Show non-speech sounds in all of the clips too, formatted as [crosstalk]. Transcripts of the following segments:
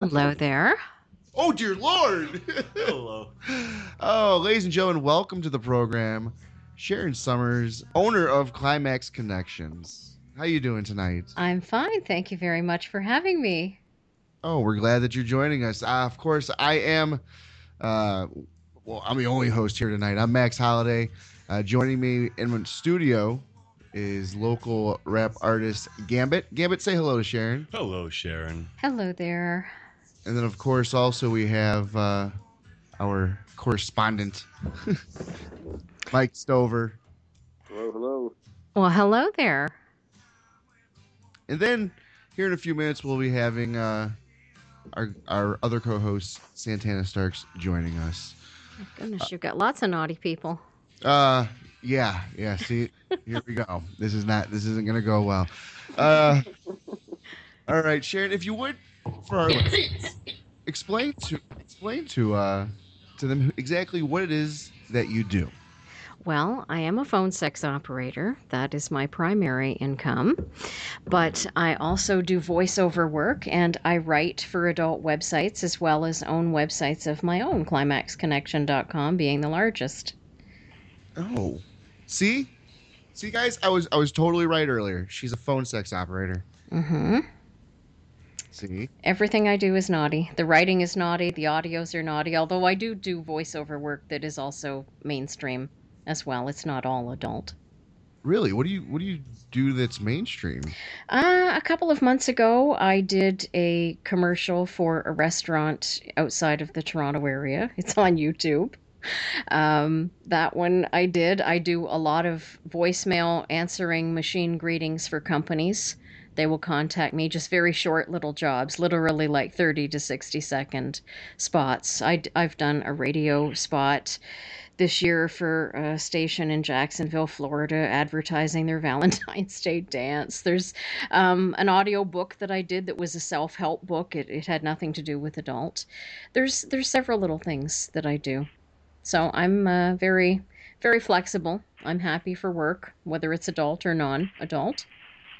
Hello there. Oh dear lord! [laughs] Hello. oh, ladies and gentlemen, welcome to the program. Sharon Summers, owner of Climax Connections. How you doing tonight? I'm fine. Thank you very much for having me. Oh, we're glad that you're joining us. Uh, of course, I am. Uh, well, I'm the only host here tonight. I'm Max Holiday. Uh, joining me in the studio is local rap artist Gambit. Gambit, say hello to Sharon. Hello, Sharon. Hello there. And then, of course, also we have uh, our correspondent, [laughs] Mike Stover. Hello, hello. Well, hello there. And then here in a few minutes, we'll be having uh, our our other co-host Santana Starks joining us. My goodness, you've got lots of naughty people. Uh, yeah, yeah. See, here we go. This is not. This isn't gonna go well. Uh, all right, Sharon, if you would, for our listeners, explain to explain to uh to them exactly what it is that you do. Well, I am a phone sex operator. That is my primary income. But I also do voiceover work and I write for adult websites as well as own websites of my own, climaxconnection.com being the largest. Oh, see, see, guys, I was I was totally right earlier. She's a phone sex operator. Mm-hmm. See, Everything I do is naughty. The writing is naughty, the audios are naughty, although I do do voiceover work that is also mainstream as well. It's not all adult. really, what do you what do you do that's mainstream? Uh, a couple of months ago, I did a commercial for a restaurant outside of the Toronto area. [laughs] It's on YouTube. Um, that one I did. I do a lot of voicemail answering machine greetings for companies. They will contact me, just very short little jobs, literally like 30 to 60 second spots. I, have done a radio spot this year for a station in Jacksonville, Florida, advertising their [laughs] Valentine's Day dance. There's um, an audio book that I did that was a self help book. It, it had nothing to do with adult. There's there's several little things that I do. So I'm uh, very very flexible. I'm happy for work, whether it's adult or non-adult.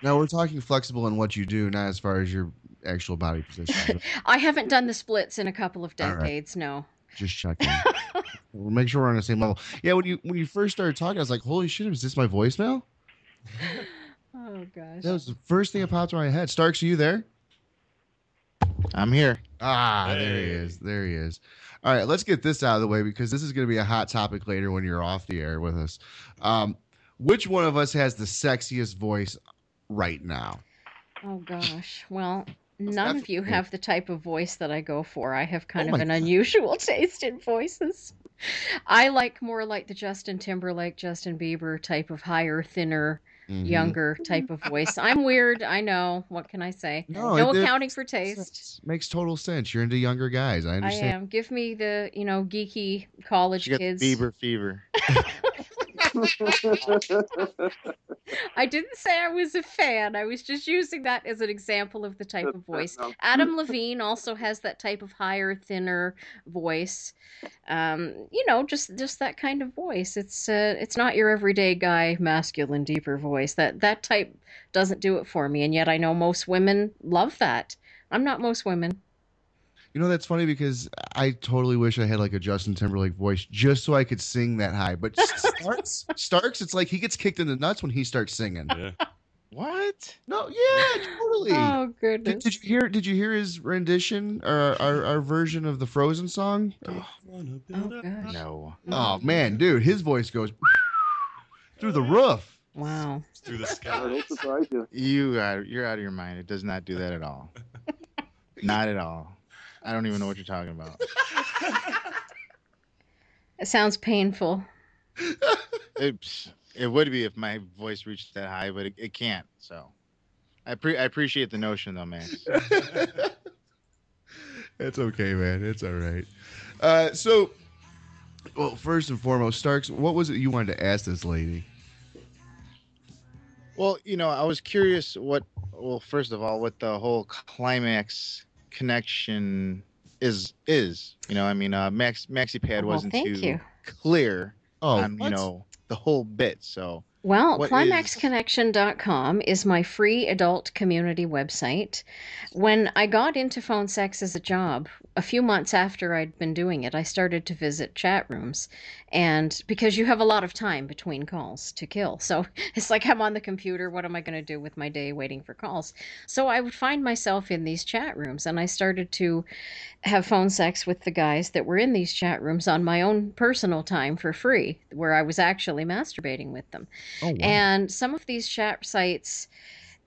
Now we're talking flexible in what you do, not as far as your actual body position. [laughs] I haven't done the splits in a couple of All right. decades. No. Just checking. [laughs] we'll make sure we're on the same level. Yeah, when you when you first started talking, I was like, "Holy shit, is this my voicemail?" [laughs] Oh gosh. That was the first thing that popped in my head. Starks, are you there? I'm here. Ah, there he is. There he is. All right, let's get this out of the way because this is going to be a hot topic later when you're off the air with us. Um, which one of us has the sexiest voice right now? Oh gosh. Well, none not of you have the type of voice that I go for. I have kind Oh of an God. unusual [laughs] taste in voices. I like more like the Justin Timberlake, Justin Bieber type of higher, thinner, Mhm. younger type of voice. I'm weird, I know. What can I say? No, No, it- it- accounting for taste. Makes total sense. You're into younger guys. I I understand. am. Give me the, you know, geeky college She got kids. the Bieber fever. [laughs] [laughs] I didn't say I was a fan. I was just using that as an example of the type of voice. Adam [laughs] Levine also has that type of higher, thinner voice. Um, you know, just just that kind of voice. It's uh, it's not your everyday guy, masculine, deeper voice. That that type doesn't do it for me. And yet, I know most women love that. I'm not most women. You know that's funny because I totally wish I had like a Justin Timberlake voice just so I could sing that high. But [laughs] Starks, Starks, it's like he gets kicked in the nuts when he starts singing. Yeah. What? No, yeah, totally. Oh Did, goodness! did you hear? Did you hear his rendition or our, our version of the Frozen song? Oh gosh! No. Oh man, dude, his voice goes through the roof. Wow. Through the [laughs] I sky. don't surprise you. You are you're out of your mind. It does not do that at all. [laughs] not at all. I don't even know what you're talking about. [laughs] It sounds painful. It, it would be if my voice reached that high, but it, it can't. So I pre- I appreciate the notion though, man. [laughs] it's okay, man. It's all right. Uh, so, well, first and foremost, Starks, what was it you wanted to ask this lady? Well, you know, I was curious what well, first of all, what the whole climax connection is is. You know, I mean uh Max MaxiPad Well, wasn't thank too you. clear Oh, on, you know, the whole bit. So Well, What climaxconnection.com is my free adult community website. When I got into phone sex as a job, a few months after I'd been doing it, I started to visit chat rooms. And because you have a lot of time between calls to kill. So [laughs] it's like I'm on the computer. What am I going to do with my day waiting for calls? So I would find myself in these chat rooms and I started to have phone sex with the guys that were in these chat rooms on my own personal time for free, where I was actually masturbating with them. Oh, wow. And some of these chat sites,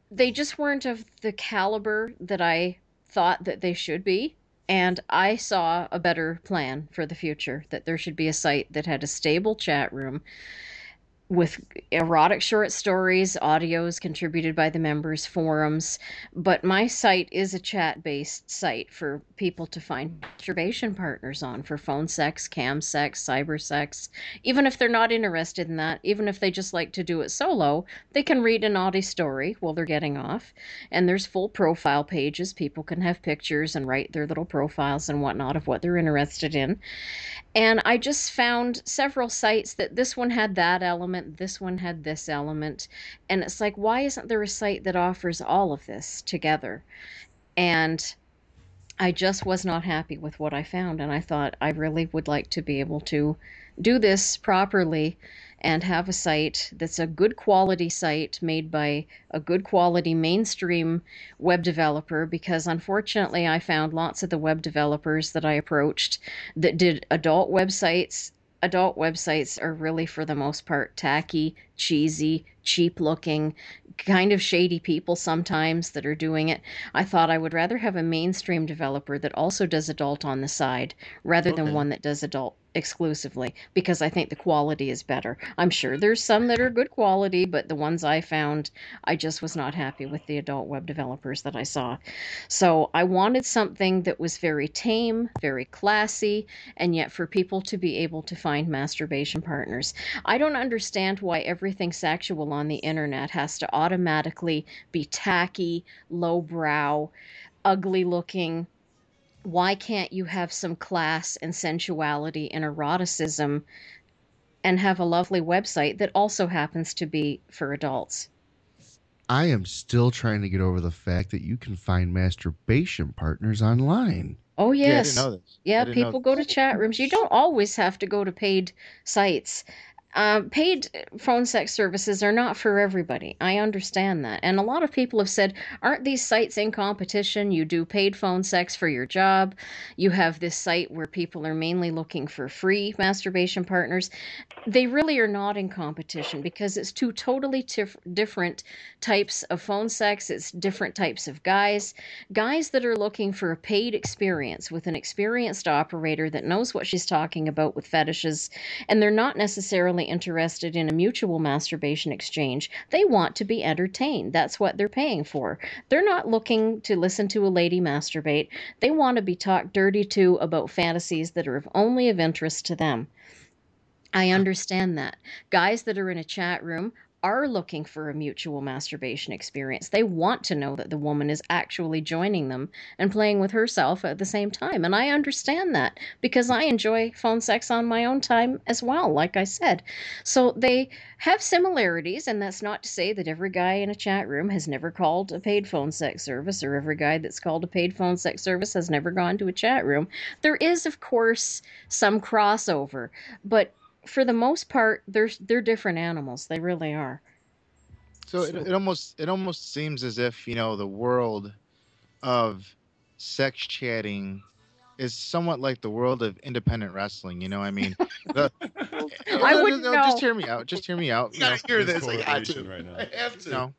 they just weren't of the caliber that I thought that they should be. And I saw a better plan for the future that there should be a site that had a stable chat room with erotic short stories, audios contributed by the members, forums. But my site is a chat based site for people to find masturbation partners on for phone sex, cam sex, cyber sex. Even if they're not interested in that, even if they just like to do it solo, they can read a naughty story while they're getting off. And there's full profile pages. People can have pictures and write their little profiles and whatnot of what they're interested in. And I just found several sites that this one had that element, this one had this element. And it's like, why isn't there a site that offers all of this together? And I just was not happy with what I found. And I thought I really would like to be able to do this properly and have a site that's a good quality site made by a good quality mainstream web developer because unfortunately I found lots of the web developers that I approached that did adult websites. Adult websites are really for the most part tacky, cheesy, cheap looking, kind of shady people sometimes that are doing it. I thought I would rather have a mainstream developer that also does adult on the side rather than one that does adult exclusively because I think the quality is better. I'm sure there's some that are good quality, but the ones I found, I just was not happy with the adult web developers that I saw. So I wanted something that was very tame, very classy, and yet for people to be able to find masturbation partners. I don't understand why everything sexual on the internet has to automatically be tacky, lowbrow, ugly looking. Why can't you have some class and sensuality and eroticism and have a lovely website that also happens to be for adults? I am still trying to get over the fact that you can find masturbation partners online. Oh, Yeah, I yes. didn't know this. I Yeah, didn't know people go to chat rooms. You don't always have to go to paid sites. Um, paid phone sex services are not for everybody. I understand that. And a lot of people have said, aren't these sites in competition? You do paid phone sex for your job. You have this site where people are mainly looking for free masturbation partners. They really are not in competition because it's two totally tif- different types of phone sex. It's different types of guys guys that are looking for a paid experience with an experienced operator that knows what she's talking about with fetishes, and they're not necessarily interested in a mutual masturbation exchange. They want to be entertained. That's what they're paying for. They're not looking to listen to a lady masturbate. They want to be talked dirty to about fantasies that are only of interest to them. I understand that. Guys that are in a chat room are looking for a mutual masturbation experience. They want to know that the woman is actually joining them and playing with herself at the same time. And I understand that because I enjoy phone sex on my own time as well, like I said. So they have similarities, and that's not to say that every guy in a chat room has never called a paid phone sex service or every guy that's called a paid phone sex service has never gone to a chat room. There is, of course, some crossover, but for the most part, they're they're different animals. They really are. So it, it almost it almost seems as if you know the world of sex chatting is somewhat like the world of independent wrestling. You know, I mean, [laughs] the, I wouldn't no, Just hear me out. Just hear me out. You gotta know, hear There's this. I got to. right now. I have to. you know,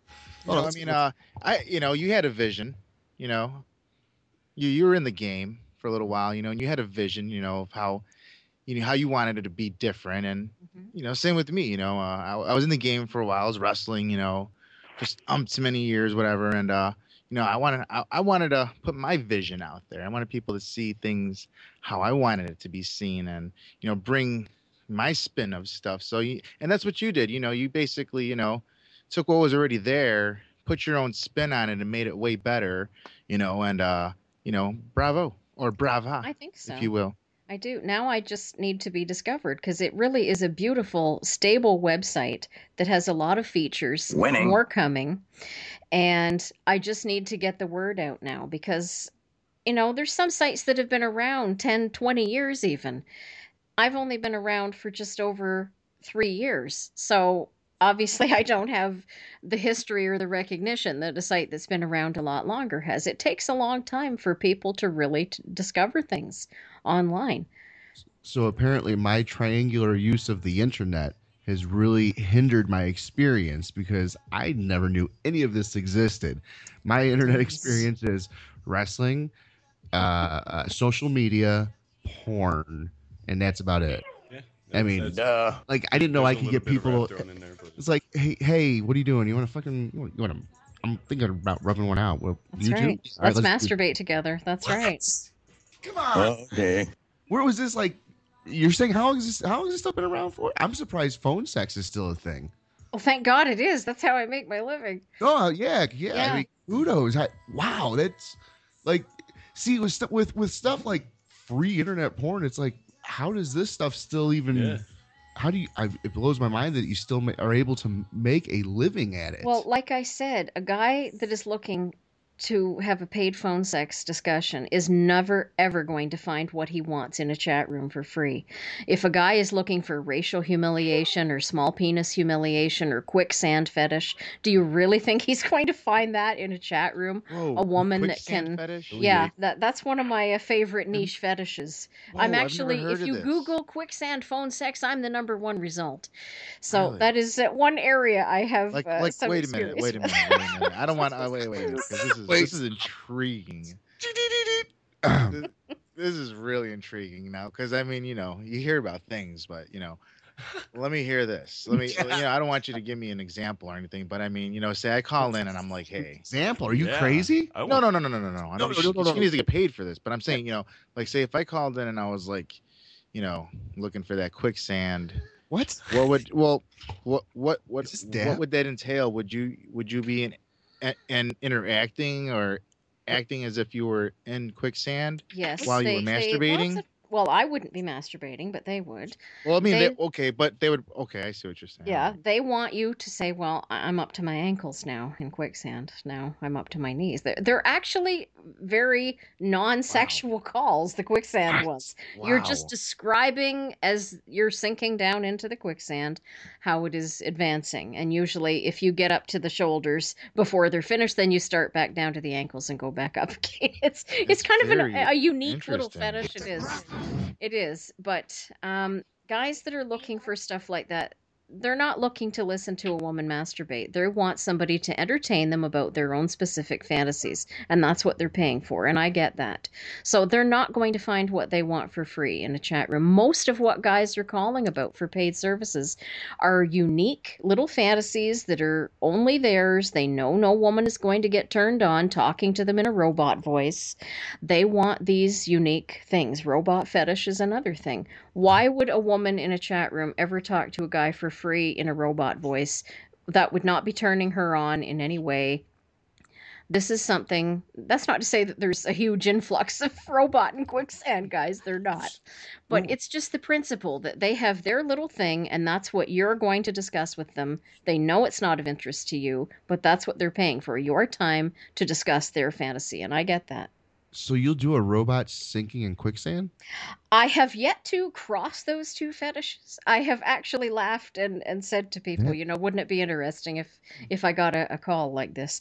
Oh, I mean, uh, I you know, you had a vision. You know, you you were in the game for a little while. You know, and you had a vision. You know of how, you know, how you wanted it to be different, and you know, same with me. You know, uh, I, I was in the game for a while. I was wrestling. You know, just um, so many years, whatever. And uh, you know, I wanted, I, I wanted to put my vision out there. I wanted people to see things how I wanted it to be seen, and you know, bring my spin of stuff. So, you, and that's what you did. You know, you basically, you know, took what was already there, put your own spin on it, and made it way better. You know, and uh, you know, bravo or brava, I think so. if you will. I do. Now I just need to be discovered because it really is a beautiful, stable website that has a lot of features. Winning. More coming. And I just need to get the word out now because, you know, there's some sites that have been around 10, 20 years even. I've only been around for just over three years. So obviously I don't have the history or the recognition that a site that's been around a lot longer has. It takes a long time for people to really t- discover things online. So apparently, my triangular use of the internet has really hindered my experience because I never knew any of this existed. My internet experience is wrestling, uh, uh, social media, porn, and that's about it. Yeah, I mean, that's- Duh. Like I didn't know I there's a could get people. in there, It's like, hey, hey, what are you doing? You want to fucking, you want, you want to? I'm thinking about rubbing one out. Well, That's YouTube. right. All right, Let's, do- masturbate together. That's right. Come on. Okay. Where was this? Like, you're saying how long is this? How long has this stuff been around for? I'm surprised phone sex is still a thing. Well, thank God it is. That's how I make my living. Oh yeah, yeah. Yeah. I mean, kudos. I, wow, that's like, see, with stu- with with stuff like free internet porn, it's like, how does this stuff still even? Yeah. How do you? I, it blows my mind that you still ma- are able to make a living at it. Well, like I said, a guy that is looking to have a paid phone sex discussion is never ever going to find what he wants in a chat room for free. If a guy is looking for racial humiliation or small penis humiliation or quicksand fetish, do you really think he's [laughs] going to find that in a chat room? Whoa, A woman that can- Fetish? Yeah, that that's one of my uh, favorite niche fetishes. Whoa, I'm actually, if you this. Google quicksand phone sex, I'm the number one result. So Really? that is uh, one area I have. like uh, like wait a minute, wait a minute, wait a minute. I don't want. Uh, wait, wait, because this is Wait. this is intriguing. This [laughs] is really intriguing now, because I mean, you know, you hear about things, but you know, let me hear this. Let me. You know, I don't want you to give me an example or anything, but I mean, you know, say I call in and I'm like, hey, Example? Are you Yeah. crazy? No, no, no, no, no, no, no. I No, know no, she, no, no, she no. needs to get paid for this, but I'm saying, you know, like say if I called in and I was like, you know, looking for that quicksand, What? what would well, what what what Is this what would that entail? Would you would you be in and interacting or acting as if you were in quicksand? Yes. while you were lots masturbating? Well, I wouldn't be masturbating, but they would. Well, I mean, they, They- okay, but they would. Okay, I see what you're saying. Yeah, they want you to say, "Well, I'm up to my ankles now in quicksand. Now I'm up to my knees." They're, they're actually very non-sexual calls. The quicksand ones. You're just describing as you're sinking down into the quicksand how it is advancing. And usually, if you get up to the shoulders before they're finished, then you start back down to the ankles and go back up [laughs] again. It's it's, It's kind of an, a unique little fetish. It is. It is. But um, guys that are looking for stuff like that. They're not looking to listen to a woman masturbate. They want somebody to entertain them about their own specific fantasies, and that's what they're paying for. And I get that. So they're not going to find what they want for free in a chat room. Most of what guys are calling about for paid services are unique little fantasies that are only theirs. They know no woman is going to get turned on talking to them in a robot voice. They want these unique things. Robot fetish is another thing. Why would a woman in a chat room ever talk to a guy for free in a robot voice? That would not be turning her on in any way. This is something that's not to say that there's a huge influx [laughs] of robot and quicksand guys they're not. But it's just the principle that they have their little thing and that's what you're going to discuss with them. They know it's not of interest to you but that's what they're paying for your time to discuss their fantasy and i get that So you'll do a robot sinking in quicksand? I have yet to cross those two fetishes. I have actually laughed and, and said to people, Yeah. you know, wouldn't it be interesting if if I got a, a call like this?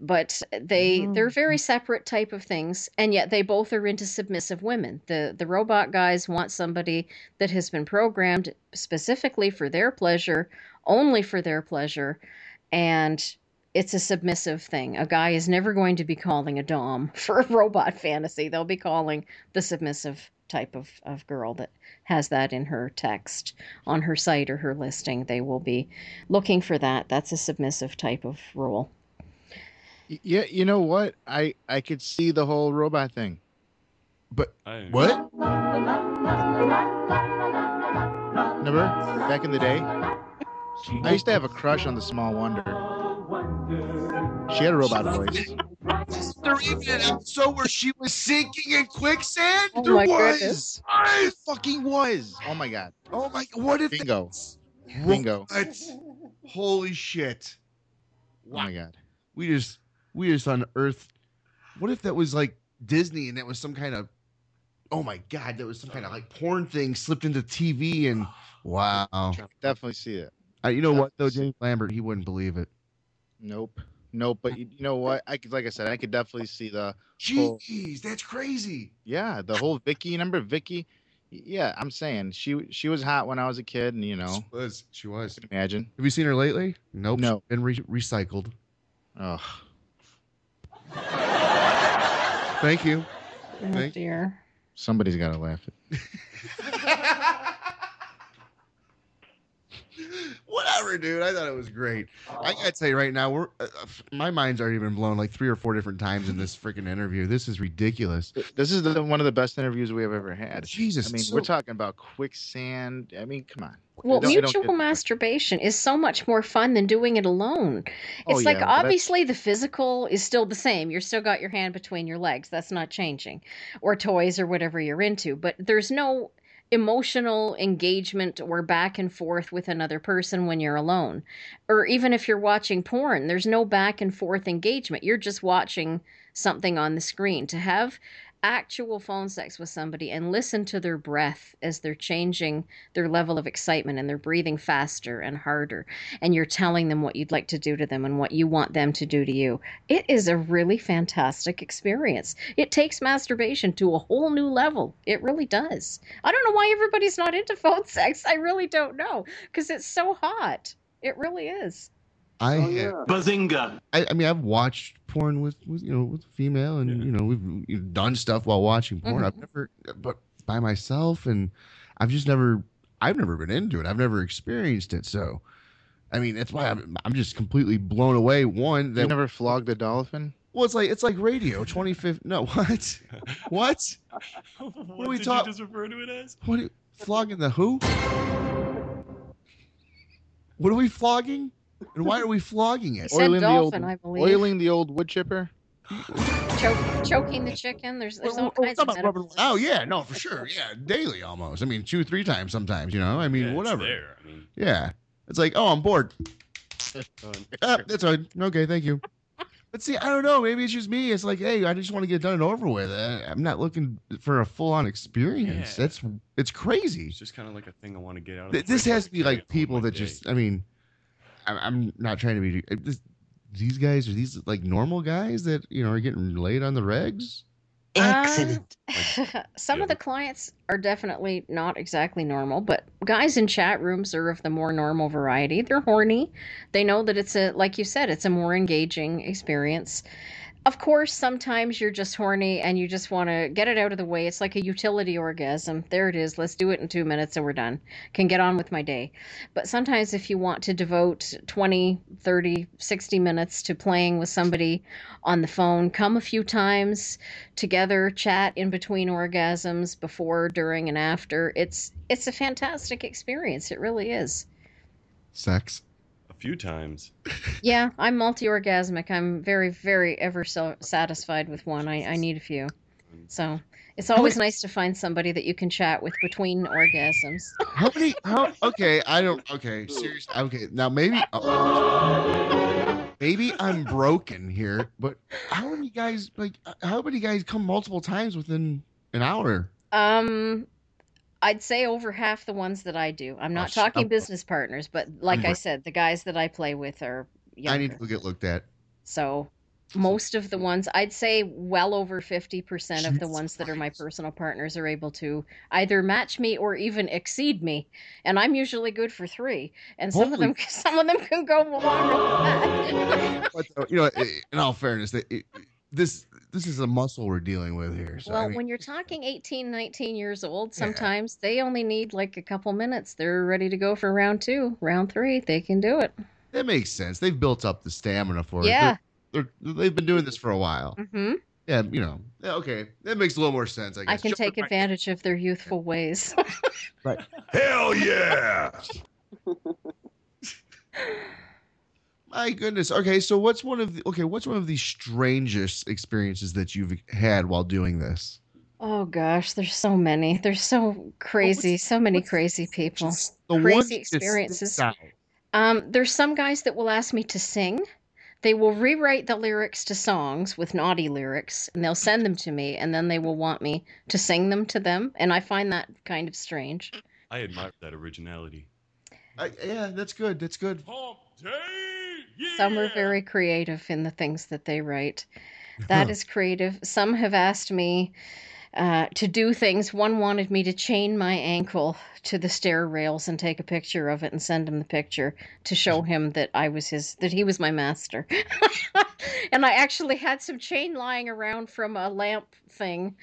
But they oh, they're very separate type of things, and yet they both are into submissive women. The the robot guys want somebody that has been programmed specifically for their pleasure, only for their pleasure, and it's a submissive thing. A guy is never going to be calling a dom [laughs] for a robot fantasy. They'll be calling the submissive type of, of girl that has that in her text on her site or her listing. They will be looking for that. That's a submissive type of role. Yeah, you know what? I I could see the whole robot thing. But I- what? Remember back in the day? I used to have a crush on the Small Wonder. She had a robot voice. There even an episode where she was sinking in quicksand. Oh there was. goodness. It fucking was. Oh my god. Oh my! What if? Bingo. What? Bingo. Holy shit! Oh my god. We just we just unearthed. What if that was like Disney and that was some kind of? Oh my god! That was some kind of like porn thing slipped into TV and wow. Definitely see it. Uh, you know what though, James Lambert, he wouldn't believe it. Nope. Nope. But you, you know what? I could, like I said, I could definitely see the Whole- that's crazy. yeah, the whole Vicki. Remember Vicki? Yeah, I'm saying she she was hot when I was a kid, and you know, She was. She was. imagine. Have you seen her lately? Nope. No. She's Been re- recycled. Oh, Thank you. Oh Thank- dear. somebody's got to laugh. [laughs] Whatever, dude. I thought it was great. I gotta tell you right now, we're uh, uh, my mind's already been blown like three or four different times in this freaking interview. This is ridiculous. This is the, one of the best interviews we have ever had. Jesus, I mean, so- we're talking about quicksand. I mean, come on. Well, don't- I don't mutual masturbation is so much more fun than doing it alone. Oh, It's like yeah, but that's- obviously the physical is still the same. You're still got your hand between your legs. That's not changing. Or toys or whatever you're into. But there's no emotional engagement or back and forth with another person when you're alone. Or even if you're watching porn, there's no back and forth engagement. You're just watching something on the screen. To have actual phone sex with somebody and listen to their breath as they're changing their level of excitement and they're breathing faster and harder and you're telling them what you'd like to do to them and what you want them to do to you. It is a really fantastic experience. It takes masturbation to a whole new level. It really does. I don't know why everybody's not into phone [laughs] sex. I really don't know because it's so hot. It really is. I Oh, have, yeah. Bazinga! I, I mean, I've watched porn with, with you know with female, and Yeah. you know we've you know, done stuff while watching porn. Mhm. I've never, but by myself, and I've just never, I've never been into it. I've never experienced it. So, I mean, that's why I'm, I'm just completely blown away. One You that never flogged a dolphin? well, it's like it's like radio. Twenty fifth. No, [laughs] what? what? what are we did talk- just refer to it as? What? Are you, flogging the who? What are we flogging? And why are we flogging He it? said Oiling the old- I believe. Oiling the old wood chipper? [gasps] Choke, choking the chicken. There's there's all Well, kinds of well, rubbing- Oh yeah, no, for sure. Yeah, daily almost. I mean, two, three times sometimes. You know, I mean, Yeah, it's whatever. there. I mean, Yeah, it's like, oh, I'm bored. done. [laughs] Ah, that's fine. Okay, thank you. But see, I don't know. Maybe it's just me. It's like, hey, I just want to get done and over with. Uh, I'm not looking for a full on experience. Yeah. That's it's crazy. it's just kind of like a thing I want to get out of. Th- the This has to be like people that day. just. I mean, I'm, I'm not trying to be. uh, This, these guys are these like normal guys that you know are getting laid on the regs. Excellent. [laughs] some Yeah. of the clients are definitely not exactly normal, but guys in chat rooms are of the more normal variety. They're horny. They know that it's a, like you said, it's a more engaging experience. Of course, sometimes you're just horny and you just want to get it out of the way. It's like a utility orgasm. There it is. Let's do it in two minutes and we're done. Can get on with my day. But sometimes, if you want to devote 20, 30, 60 minutes to playing with somebody on the phone, come a few times together, chat in between orgasms, before, during, and after. It's it's a fantastic experience. It really is. Sex. A few times. Yeah, I'm multi-orgasmic. I'm very, very ever so satisfied with one. I, I need a few. So it's always nice to find somebody that you can chat with between orgasms. How many? How? Okay, I don't. Okay, seriously. Okay, now maybe. oh, maybe I'm broken here, but how many guys like? How many guys come multiple times within an hour? Um, I'd say over half the ones that I do. I'm not sh- talking business partners, but like I said, the guys that I play with are younger. I need to get looked at. So most of the ones, I'd say well over 50% of the ones that are my personal partners are able to either match me or even exceed me. And I'm usually good for three. And some of them [laughs] some of them can go longer than that. But uh, you know, in all fairness, this this is a muscle we're dealing with here. So well, I mean, when you're talking 18, 19 years old, Yeah. sometimes they only need like a couple minutes. They're ready to go for round two, round three. They can do it. that makes sense. They've built up the stamina for it. Yeah. They're, they're, they've been doing this for a while. Mm-hmm. Yeah, you know. Yeah, okay, that makes a little more sense. I guess. I can Sure, take right. advantage of their youthful ways. right. [laughs] Hell yeah! [laughs] [laughs] My goodness. Okay, so what's one of the okay? What's one of the strangest experiences that you've had while doing this? Oh gosh, there's so many. There's so crazy, so many crazy people. The Crazy one that sticks experiences. Um, there's some guys that will ask me to sing. They will rewrite the lyrics to songs with naughty lyrics, and they'll send them to me, and then they will want me to sing them to them, and I find that kind of strange. I admire that originality. I, yeah, that's good. That's good. Hump day, Some are very creative in the things that they write. That is creative. Some have asked me uh, to do things. One wanted me to chain my ankle to the stair rails and take a picture of it and send him the picture to show [laughs] him that I was his, that he was my master. [laughs] and I actually had some chain lying around from a lamp thing,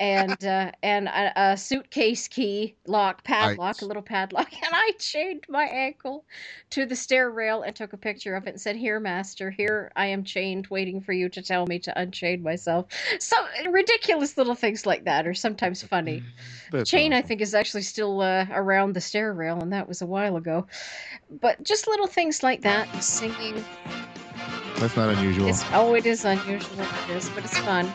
and uh, and a, a suitcase key lock padlock, a little padlock, [laughs] and I chained my ankle to the stair rail and took a picture of it and said, "Here, master, here I am chained, waiting for you to tell me to unchain myself." So ridiculous little things like that are sometimes funny. That's Chain, I think, is actually still uh, around the stair rail, and that was a while ago. But just little things like that, singing. That's not unusual. It's, oh, it is unusual, it is, but it's fun.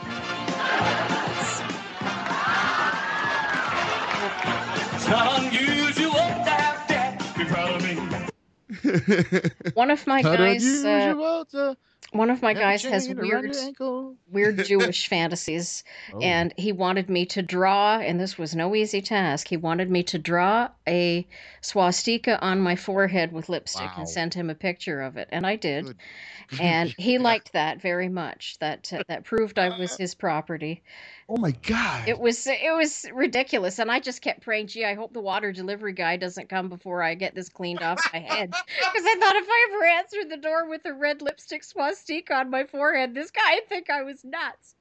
It's not unusual to have that. Be proud of me. [laughs] One of my Not guys, uh, to one of my guys has chain around your weird, weird [laughs] Jewish fantasies. Oh. and he wanted me to draw and this was no easy task he wanted me to draw a swastika on my forehead with lipstick Wow. and sent him a picture of it and i did Good. and [laughs] he Yeah. liked that very much that uh, that proved i was his property oh my god. it was it was ridiculous and i just kept praying gee i hope the water delivery guy doesn't come before i get this cleaned off my head [laughs] because i thought if i ever answered the door with a red lipstick swastika on my forehead this guy would think i was nuts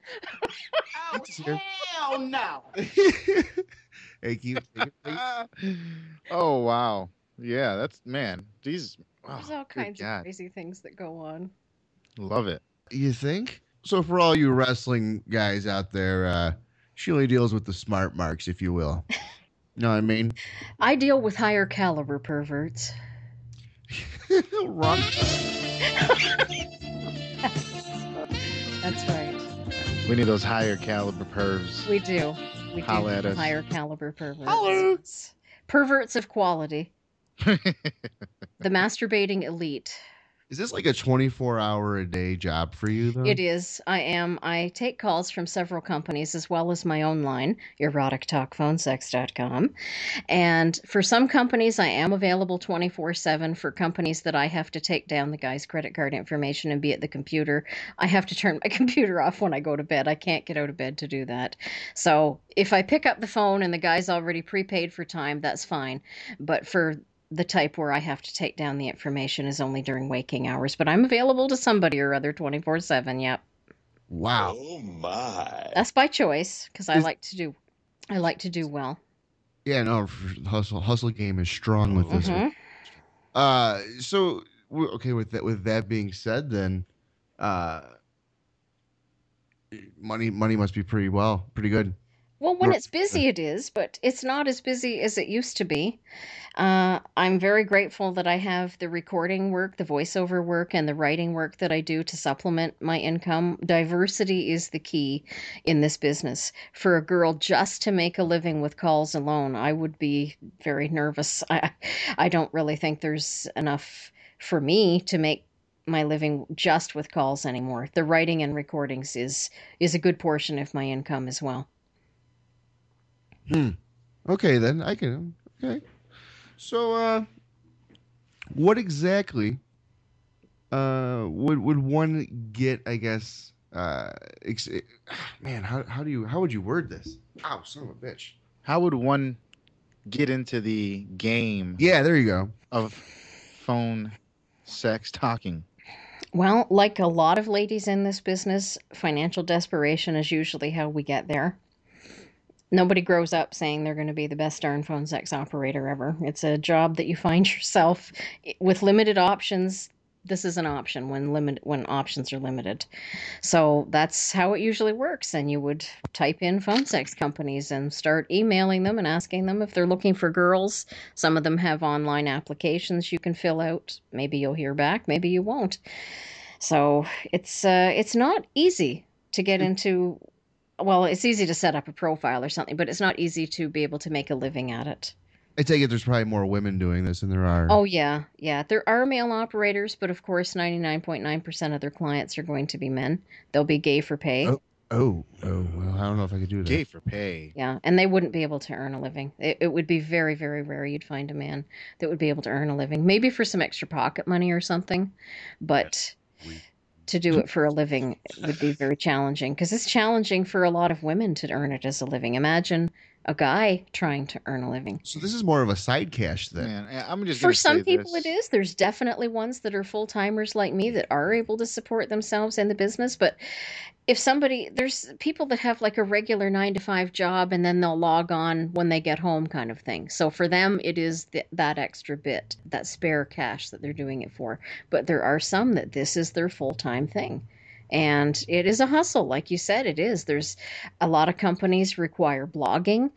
Good to hear. Hell no. [laughs] you [laughs] take it, please? oh wow. Yeah, that's man. These oh, there's all kinds of crazy things that go on Love it. You think? So for all you wrestling guys out there, uh, she only deals with the smart marks, if you will. You know what I mean? I deal with higher caliber perverts. [laughs] Wrong. [laughs] That's right. We need those higher caliber pervs. We do. We do Holla us. higher caliber perverts. Holla. Perverts of quality. [laughs] The masturbating elite. Is this like a 24 hour a day job for you, though? It is. I am. I take calls from several companies as well as my own line, erotictalkphonesex.com. And for some companies, I am available 24 7. For companies that I have to take down the guy's credit card information and be at the computer, I have to turn [laughs] my computer off when I go to bed. I can't get out of bed to do that. So if I pick up the phone and the guy's already prepaid for time, that's fine. But for the type where I have to take down the information is only during waking hours, but I'm available to somebody or other 24 7. Yep. Wow. Oh my. That's by choice because I like to do. I like to do well. Yeah, no, hustle hustle game is strong with this. one. Mhm. Uh, so okay, with that with that being said, then, uh, money money must be pretty well, pretty good. Well, when it's busy, it is, but it's not as busy as it used to be. Uh, I'm very grateful that I have the recording work, the voiceover work, and the writing work that I do to supplement my income. Diversity is the key in this business. For a girl just to make a living with calls alone, I would be very nervous. [laughs] I, I don't really think there's enough for me to make my living just with calls anymore. The writing and recordings is is a good portion of my income as well. Hmm. Okay, then I can. Okay. So, uh, what exactly, uh, would would one get? I guess. Uh, ex- man, how how do you how would you word this? Ow, son of a bitch. How would one get into the game Yeah, there you go. of phone sex talking? Well, like a lot of ladies in this business, financial desperation is usually how we get there. Nobody grows up saying they're going to be the best darn phone sex operator ever. It's a job that you find [laughs] yourself with limited options this is an option when limit when options are limited. So that's how it usually works. And you would type in phone sex companies and start emailing them and asking them if they're looking for girls. Some of them have online applications you can fill out. Maybe you'll hear back, maybe you won't. So it's uh, it's not easy to get into. Well, it's easy to set up a profile or something, but it's not easy to be able to make a living at it. I take it there's probably more women doing this than there are. Oh yeah, yeah. There are male operators, but of course, ninety nine point nine percent of their clients are going to be men. They'll be gay for pay. Oh. oh, oh, well, I don't know if I could do that. Gay for pay. Yeah, and they wouldn't be able to earn a living. It, it would be very, very rare you'd find a man that would be able to earn a living. Maybe for some extra pocket money or something, but We- to do it for a living would be very challenging because it's challenging for a lot of women to earn it as a living. Imagine a guy trying to earn a living. So this is more of a side cash then. Man, I- I'm just For some say people, this. it is. There's definitely ones that are full timers like me that are able to support themselves in the business. But if somebody, there's people that have like a regular nine to five job and then they'll log on when they get home, kind of thing. So for them, it is th- that extra bit, that spare cash that they're doing it for. But there are some that this is their full time thing. And it is a hustle, like you said, it is. There's a lot of companies require blogging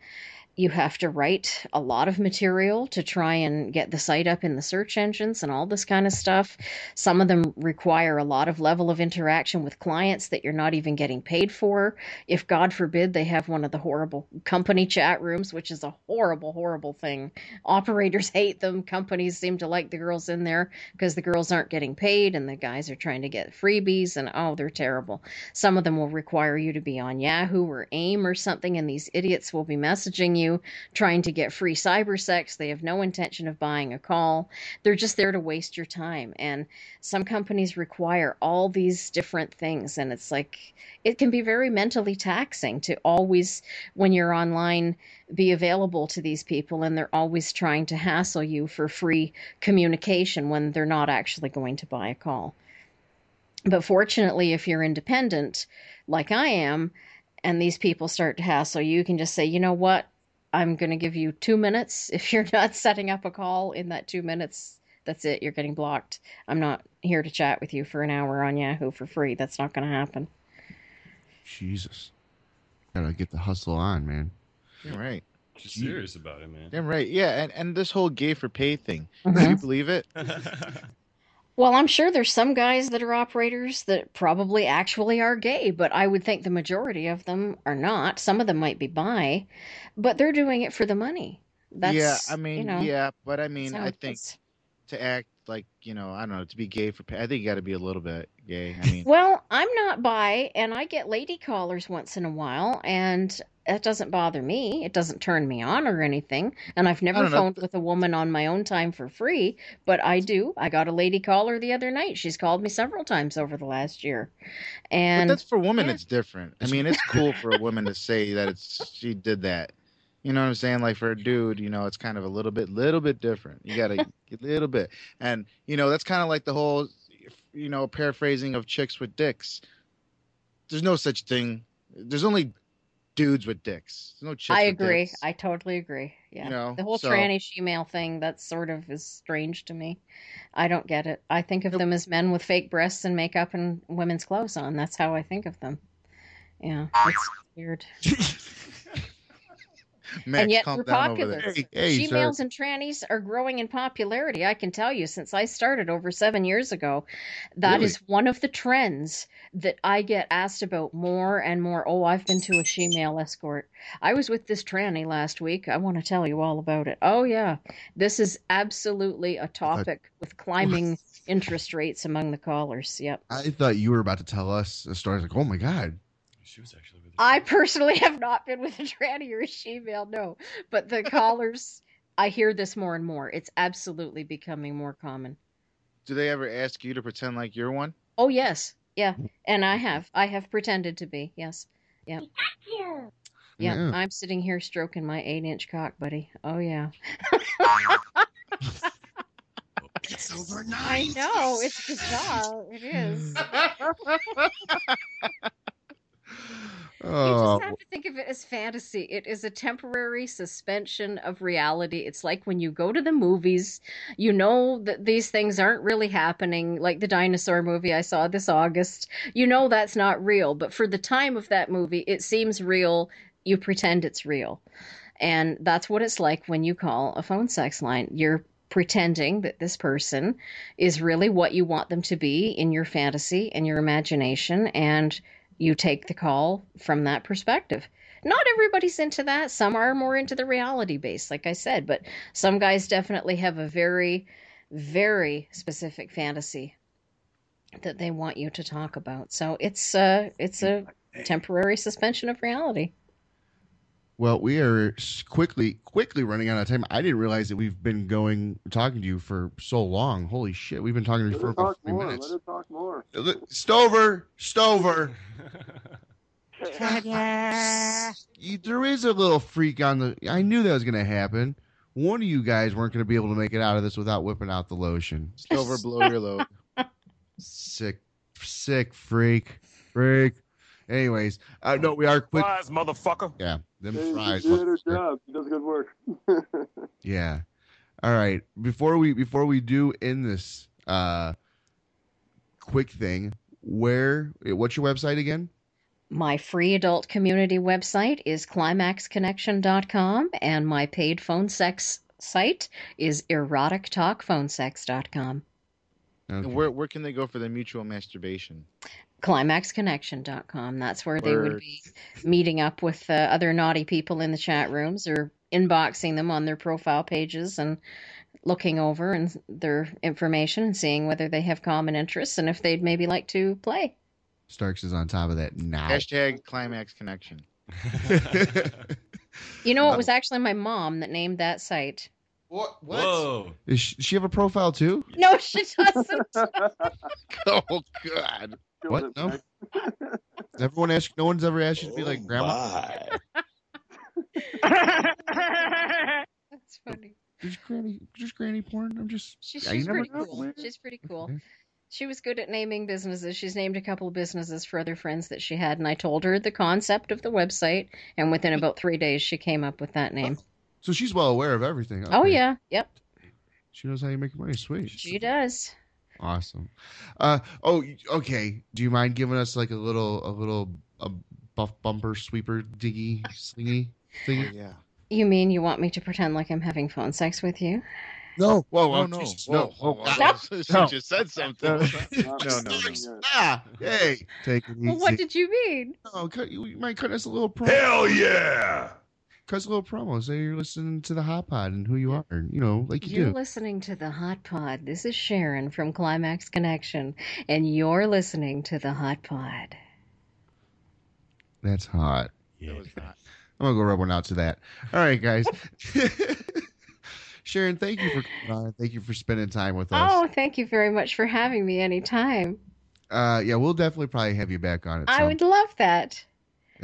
you have to write a lot of material to try and get the site up in the search engines and all this kind of stuff. Some of them require a lot of level of interaction with clients that you're not even getting paid for. If God forbid they have one of the horrible company chat rooms, which is a horrible, horrible thing. Operators [laughs] hate them. Companies seem to like the girls in there because the girls aren't getting paid and the guys are trying to get freebies and oh, they're terrible. Some of them will require you to be on Yahoo or AIM or something, and these idiots will be messaging you trying to get free cyber sex. They have no intention of buying a call. They're just there to waste your time. And some companies require all these different things. And it's like, it can be very mentally taxing to always, when you're online, be available to these people. And they're always trying to hassle you for free communication when they're not actually going to buy a call. But fortunately, if you're independent, like I am, and these people start to hassle you, you can just say, you know what? I'm going to give you two minutes. [laughs] If you're not setting up a call in that two minutes, that's it. You're getting blocked. I'm not here to chat with you for an hour on Yahoo for free. That's not going to happen. Jesus. Gotta get the hustle on, man. Damn right. She's serious about it, man. Damn right. Yeah, and, and this whole gay for pay thing. Mhm. Can you believe it? [laughs] Well, I'm sure there's some guys that are operators that probably actually are gay, but I would think the majority of them are not. Some of them might be bi, but they're doing it for the money. That's yeah, I mean, you know, yeah, but I mean, how I think to act like you know, I don't know, to be gay for pay, I think you got to be a little bit gay. I mean, [laughs] Well, I'm not bi, and I get lady callers once in a while, and that doesn't bother me. It doesn't turn me on or anything. And I've never don't know. phoned with a woman on my own time for free, but I do. I got a lady caller the other night. She's called me several times over the last year. but And that's for women. yeah. It's different. I mean, it's cool for a woman to say that it's she did that. You know what I'm saying? Like for a dude, you know, it's kind of a little bit, little bit different. You got [laughs] to a little bit, and you know, that's kind of like the whole, you know, paraphrasing of chicks with dicks. There's no such thing. There's only dudes with dicks. There's no chicks. I with agree. dicks. I totally agree. Yeah. know, the whole so- tranny shemale thing, that sort of is strange to me. I don't get it. I think of them as men with fake breasts and makeup and women's clothes on. That's how I think of them. Yeah. Ah. It's weird. [laughs] Max, and yet calm we're down popular. there. Hey, hey, sir. And trannies are growing in popularity. I can tell you, since I started over seven years ago, that is Really? one of the trends that I get asked about more and more. Oh, I've been to a she-male escort. I was with this tranny last week. I want to tell you all about it. Oh yeah, this is absolutely a topic with climbing interest rates among the callers. Yep. I thought you were about to tell us a story. I was like, oh my god. she was actually with I personally have not been with a tranny or a she-male, no. But the [laughs] callers, I hear this more and more. It's absolutely becoming more common. Do they ever ask you to pretend like you're one? Oh yes, yeah, and I mm-hmm. have. I have pretended to be. Yes, yeah, yeah. Yeah. I'm sitting here stroking my eight-inch cock, buddy. Oh yeah. It's over I know it's bizarre. It is. [laughs] [laughs] oh You Oh, just have to think of it as fantasy. It is a temporary suspension of reality. It's like when you go to the movies, you know that these things aren't really happening, like the dinosaur movie I saw this August. You know that's not real, but for the time of that movie, it seems real. You pretend it's real. And that's what it's like when you call a phone sex line. You're pretending that this person is really what you want them to be in your fantasy and your imagination and you take the call from that perspective. Not everybody's into that. Some are more into the reality base, like I said, but some guys definitely have a very, very specific fantasy that they want you to talk about. So it's uh it's a temporary suspension of reality. Well, we are quickly, quickly running out of time. I didn't realize that we've been going, talking to you for so long. Holy shit, we've been talking to you for about three more. minutes. Let her talk more. Stover, Stover. [laughs] You, there is a little freak on the. I knew that was going to happen. One of you guys weren't going to be able to make it out of this without whipping out the lotion. Stover, blow your load. [laughs] Sick, sick freak, freak. Anyways, uh, no, we are quick. Flies, motherfucker. Yeah, them Hey, fries. She's doing her job. She does good work. [laughs] Yeah. All right. Before we before we do end this uh quick thing, where what's your website again? My free adult community website is climaxconnection.com and my paid phone sex site is erotictalkphonesex.com. Okay. And where where can they go for the mutual masturbation? climaxconnection.com. That's where they would be meeting up with uh, other naughty people in the chat rooms or inboxing them on their profile pages and looking over and their information and seeing whether they have common interests and if they'd maybe like to play. Starks is on top of that now. Hashtag climax connection. [laughs] You know, it was actually my mom that named that site. what? Whoa. Does she have a profile too? No, she doesn't. [laughs] Oh God. What? No. Everyone asked. No one's ever asked you to be Oh, like grandma. my. [laughs] That's funny. Just granny, just granny porn. I'm just. She's, she's pretty cool. man. She's pretty cool. Okay. She was good at naming businesses. She's named a couple of businesses for other friends that she had, and I told her the concept of the website, and within about three days, she came up with that name. So she's well aware of everything. Oh Okay. yeah, yep, She knows how you make money. Sweet. she does. Awesome. Uh oh. Okay. Do you mind giving us like a little a little a buff bumper sweeper diggy slingy thingy? Yeah. You mean you want me to pretend like I'm having phone sex with you? No. Whoa. Oh whoa, no. Jesus, no. whoa, Oh, whoa. God. [laughs] She No. just said something. No. No, [laughs] no, no. no. Ah. Hey. Take it easy. Well, what did you mean? No, cut, you, you might cut us a little promo. Hell yeah! Cut us a little promo. Say you're listening to the Hot Pod and who you are. You know, like you do. You're do. listening to the Hot Pod. This is Sharon from Climax Connection, and you're listening to the Hot Pod. That's hot. Yeah. was not. [laughs] I'm gonna go rub one out to that. All right, guys. [laughs] Sharon, thank you for coming on. Thank you for spending time with us. Oh, thank you very much for having me anytime. Uh, yeah, we'll definitely probably have you back on it. I would love that.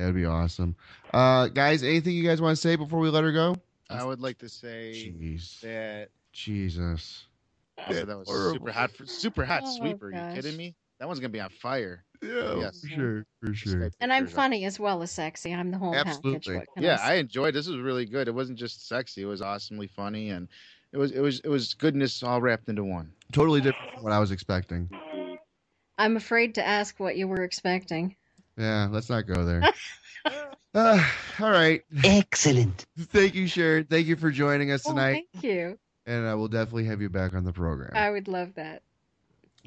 That would be awesome. Uh, guys, anything you guys want to say before we let her go? I would like to say Jeez, that Jesus. also, that was Horrible. super hot. Super hot Oh, sweeper. Are gosh. you kidding me? That one's gonna be on fire. Yeah, Yes. for sure, for sure. And I'm funny as well as sexy. I'm the whole package. Absolutely. What can Yeah, I I enjoyed. This was really good. It wasn't just sexy. It was awesomely funny, and it was it was it was goodness all wrapped into one. Totally different from what I was expecting. I'm afraid to ask what you were expecting. Yeah, let's not go there. uh, [laughs] [sighs] all right. Excellent. Thank you, Sharon. Thank you for joining us Oh, tonight, thank you. and I will definitely have you back on the program. I would love that.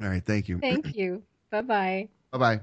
all right, thank you. Thank [clears throat] you. bye bye. Bye bye.